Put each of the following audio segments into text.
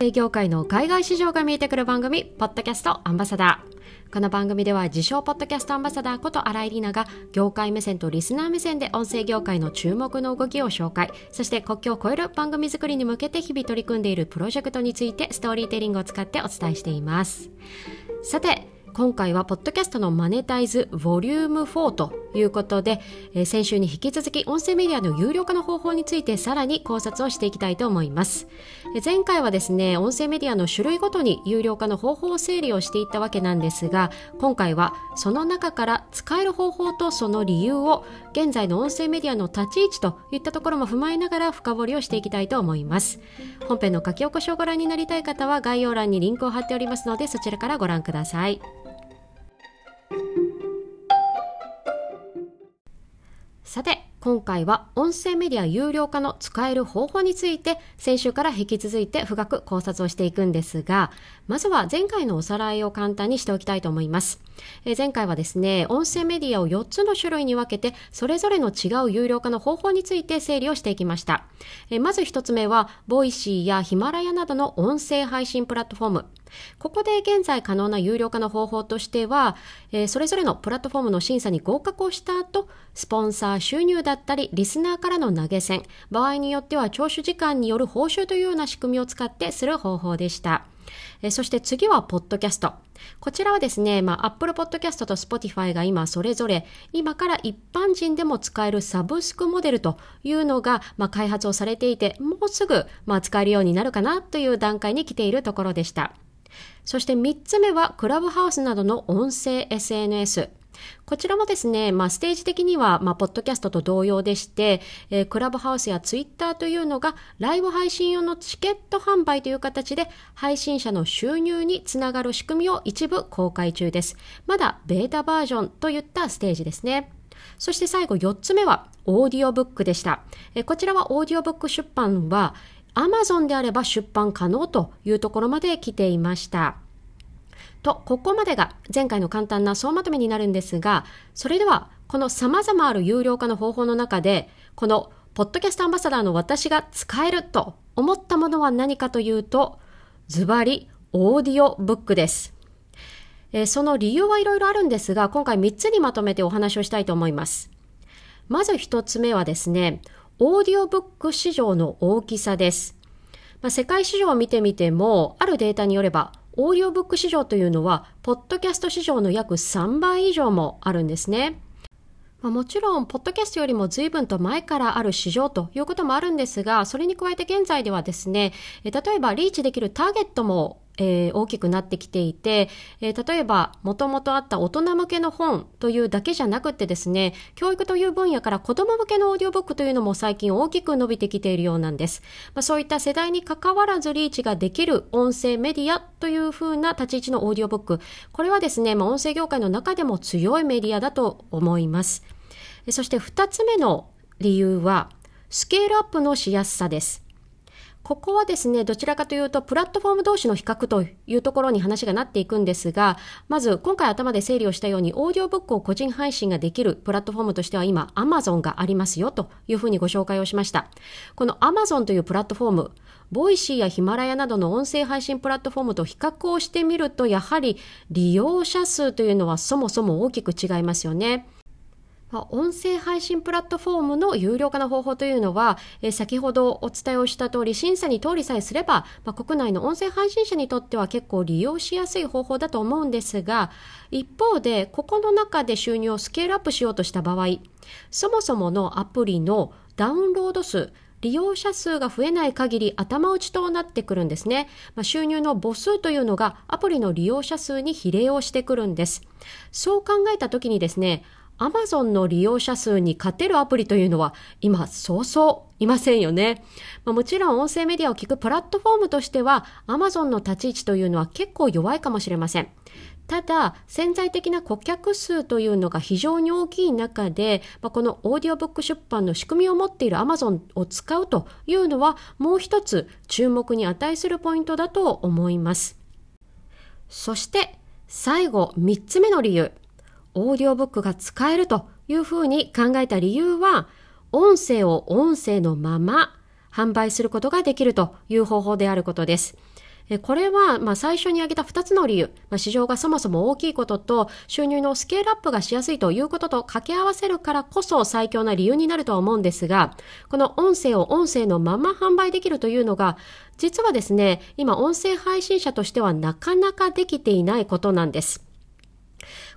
営業界の海外市場が見えてくる番組、ポッドキャストアンバサダー。この番組では自称ポッドキャストアンバサダーこと新井里奈が業界目線とリスナー目線で音声業界の注目の動きを紹介、そして国境を越える番組作りに向けて日々取り組んでいるプロジェクトについてストーリーテリングを使ってお伝えしています。さて、今回はポッドキャストのマネタイズボリューム4ということで、えー、先週に引き続き音声メディアの有料化の方法についてさらに考察をしていきたいと思います。えー、前回はですね、音声メディアの種類ごとに有料化の方法を整理をしていったわけなんですが、今回はその中から使える方法とその理由を現在の音声メディアの立ち位置といったところも踏まえながら深掘りをしていきたいと思います。本編の書き起こしをご覧になりたい方は概要欄にリンクを貼っておりますのでそちらからご覧ください。さて、今回は音声メディア有料化の使える方法について先週から引き続いて深く考察をしていくんですが、まずは前回のおさらいを簡単にしておきたいと思います。え前回はですね、音声メディアを4つの種類に分けてそれぞれの違う有料化の方法について整理をしていきました。えまず1つ目は、ボイシーやヒマラヤなどの音声配信プラットフォーム。ここで現在可能な有料化の方法としては、えー、それぞれのプラットフォームの審査に合格をした後、スポンサー収入だったり、リスナーからの投げ銭、場合によっては聴取時間による報酬というような仕組みを使ってする方法でした。えそして次は、ポッドキャスト。こちらはですね、まあ、Apple Podcast と Spotify が今それぞれ、今から一般人でも使えるサブスクモデルというのが、まあ、開発をされていて、もうすぐ、まあ、使えるようになるかなという段階に来ているところでした。そして3つ目はクラブハウスなどの音声 SNS。こちらもですね、まあ、ステージ的には、まあ、ポッドキャストと同様でして、えー、クラブハウスやツイッターというのが、ライブ配信用のチケット販売という形で、配信者の収入につながる仕組みを一部公開中です。まだベータバージョンといったステージですね。そして最後4つ目は、オーディオブックでした。えー、こちらはオーディオブック出版は、Amazon であれば出版可能というところまで来ていました。と、ここまでが前回の簡単な総まとめになるんですが、それではこの様々ある有料化の方法の中で、このポッドキャストアンバサダーの私が使えると思ったものは何かというと、ズバリオーディオブックです。えー、その理由はいろいろあるんですが、今回3つにまとめてお話をしたいと思います。まず1つ目はですね、オーディオブック市場の大きさです。まあ、世界市場を見てみても、あるデータによれば、オーディオブック市場というのは、ポッドキャスト市場の約3倍以上もあるんですね。まあ、もちろん、ポッドキャストよりも随分と前からある市場ということもあるんですが、それに加えて現在ではですね、例えばリーチできるターゲットもえー、大きくなってきていて、えー、例えば、もともとあった大人向けの本というだけじゃなくてですね、教育という分野から子供向けのオーディオブックというのも最近大きく伸びてきているようなんです。まあ、そういった世代に関わらずリーチができる音声メディアというふうな立ち位置のオーディオブック。これはですね、まあ、音声業界の中でも強いメディアだと思います。そして二つ目の理由は、スケールアップのしやすさです。ここはですね、どちらかというと、プラットフォーム同士の比較というところに話がなっていくんですが、まず、今回冒頭で整理をしたように、オーディオブックを個人配信ができるプラットフォームとしては今、Amazon がありますよというふうにご紹介をしました。この Amazon というプラットフォーム、ボイシーやヒマラヤなどの音声配信プラットフォームと比較をしてみると、やはり利用者数というのはそもそも大きく違いますよね。ま、音声配信プラットフォームの有料化の方法というのは、え、先ほどお伝えをした通り、審査に通りさえすれば、ま、国内の音声配信者にとっては結構利用しやすい方法だと思うんですが、一方で、ここの中で収入をスケールアップしようとした場合、そもそものアプリのダウンロード数、利用者数が増えない限り頭打ちとなってくるんですね。まあ、収入の母数というのがアプリの利用者数に比例をしてくるんです。そう考えたときにですね、アマゾンの利用者数に勝てるアプリというのは今そうそういませんよね。まあ、もちろん音声メディアを聞くプラットフォームとしてはアマゾンの立ち位置というのは結構弱いかもしれません。ただ、潜在的な顧客数というのが非常に大きい中で、まあ、このオーディオブック出版の仕組みを持っている Amazon を使うというのはもう一つ注目に値するポイントだと思います。そして最後3つ目の理由。オーディオブックが使えるというふうに考えた理由は、音声を音声のまま販売することができるという方法であることです。これは、まあ、最初に挙げた2つの理由、まあ、市場がそもそも大きいことと、収入のスケールアップがしやすいということと掛け合わせるからこそ最強な理由になるとは思うんですが、この音声を音声のまま販売できるというのが、実はですね、今音声配信者としてはなかなかできていないことなんです。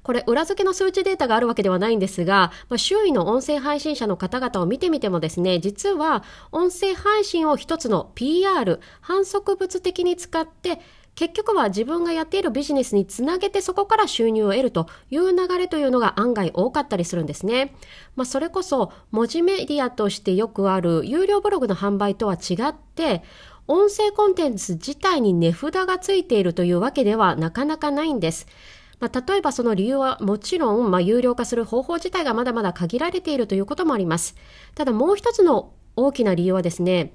これ裏付けの数値データがあるわけではないんですが、まあ、周囲の音声配信者の方々を見てみてもですね、実は音声配信を一つの PR、反則物的に使って、結局は自分がやっているビジネスにつなげてそこから収入を得るという流れというのが案外多かったりするんですね。まあ、それこそ文字メディアとしてよくある有料ブログの販売とは違って、音声コンテンツ自体に値札がついているというわけではなかなかないんです。まあ、例えばその理由はもちろん、まあ、有料化する方法自体がまだまだ限られているということもあります。ただもう一つの大きな理由はですね、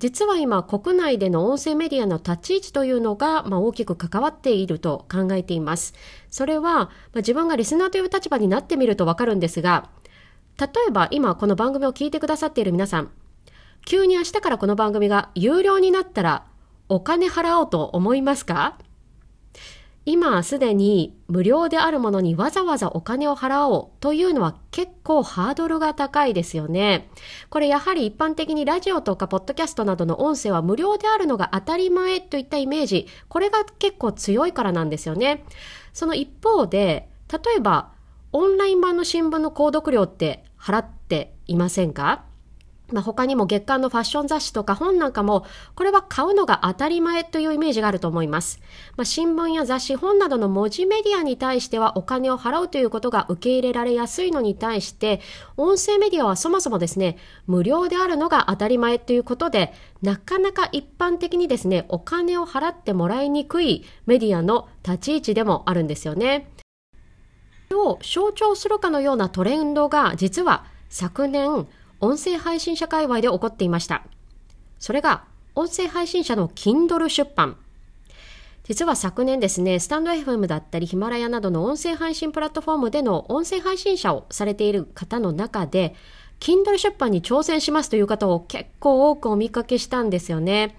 実は今国内での音声メディアの立ち位置というのが、まあ、大きく関わっていると考えています。それは、まあ、自分がリスナーという立場になってみるとわかるんですが、例えば今この番組を聞いてくださっている皆さん、急に明日からこの番組が有料になったらお金払おうと思いますか？今すでに無料であるものにわざわざお金を払おうというのは結構ハードルが高いですよね。これやはり一般的にラジオとかポッドキャストなどの音声は無料であるのが当たり前といったイメージ、これが結構強いからなんですよね。その一方で、例えばオンライン版の新聞の購読料って払っていませんか？まあ、他にも月間のファッション雑誌とか本なんかも、これは買うのが当たり前というイメージがあると思います。まあ、新聞や雑誌、本などの文字メディアに対してはお金を払うということが受け入れられやすいのに対して、音声メディアはそもそもですね、無料であるのが当たり前ということで、なかなか一般的にですね、お金を払ってもらいにくいメディアの立ち位置でもあるんですよね。を象徴するかのようなトレンドが実は昨年音声配信者界隈で起こっていました。それが、音声配信者の Kindle 出版。実は昨年ですね、スタンド FM だったりヒマラヤなどの音声配信プラットフォームでの音声配信者をされている方の中で、Kindle 出版に挑戦しますという方を結構多くお見かけしたんですよね。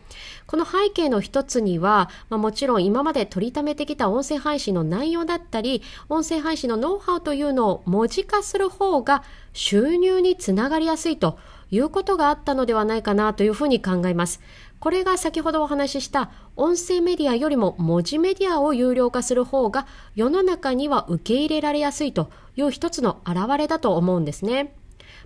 この背景の一つには、まあ、もちろん今まで取りためてきた音声配信の内容だったり、音声配信のノウハウというのを文字化する方が収入につながりやすいということがあったのではないかなというふうに考えます。これが先ほどお話しした音声メディアよりも文字メディアを有料化する方が世の中には受け入れられやすいという一つの表れだと思うんですね。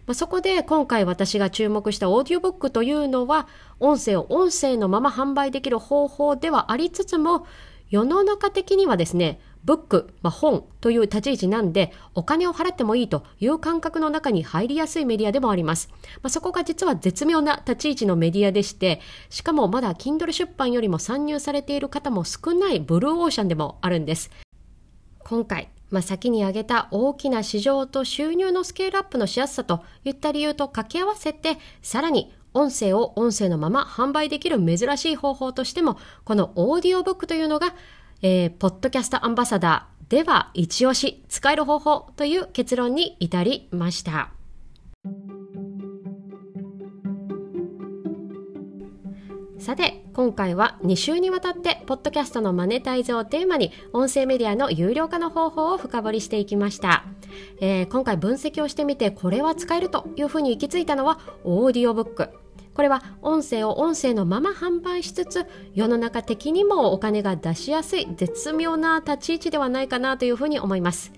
まあ、そこで今回私が注目したオーディオブックというのは、音声を音声のまま販売できる方法ではありつつも、世の中的にはですね、ブック、まあ、本という立ち位置なんで、お金を払ってもいいという感覚の中に入りやすいメディアでもあります。まあ、そこが実は絶妙な立ち位置のメディアでして、しかもまだ Kindle 出版よりも参入されている方も少ないブルーオーシャンでもあるんです。今回、まあ、先に挙げた大きな市場と収入のスケールアップのしやすさといった理由と掛け合わせて、さらに音声を音声のまま販売できる珍しい方法としても、このオーディオブックというのが、えー、ポッドキャストアンバサダーでは一押し使える方法という結論に至りました。さて、今回は2週にわたって、ポッドキャストのマネタイズをテーマに、音声メディアの有料化の方法を深掘りしていきました。えー、今回分析をしてみて、これは使えるというふうに行き着いたのは、オーディオブック。これは音声を音声のまま販売しつつ世の中的にもお金が出しやすい絶妙な立ち位置ではないかなというふうに思います。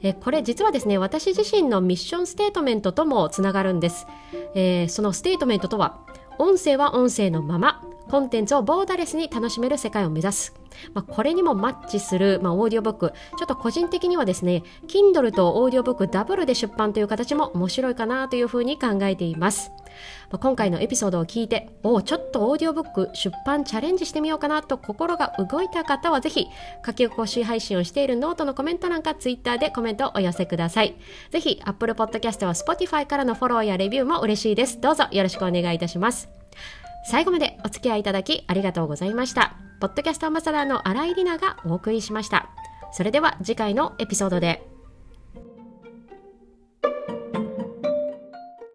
えこれ実はですね私自身のミッションステートメントともつながるんです。えー、そのステートメントとは音声は音声のまま。コンテンツをボーダレスに楽しめる世界を目指す。まあ、これにもマッチする、まあ、オーディオブック。ちょっと個人的にはですね、Kindle とオーディオブックダブルで出版という形も面白いかなというふうに考えています。まあ、今回のエピソードを聞いて、おちょっとオーディオブック出版チャレンジしてみようかなと心が動いた方はぜひ、書き起こし配信をしているノートのコメント欄か Twitter でコメントをお寄せください。ぜひ、Apple Podcast は Spotify からのフォローやレビューも嬉しいです。どうぞよろしくお願いいたします。最後までお付き合いいただきありがとうございました。ポッドキャストアンバサダーの新井里奈がお送りしました。それでは次回のエピソードで。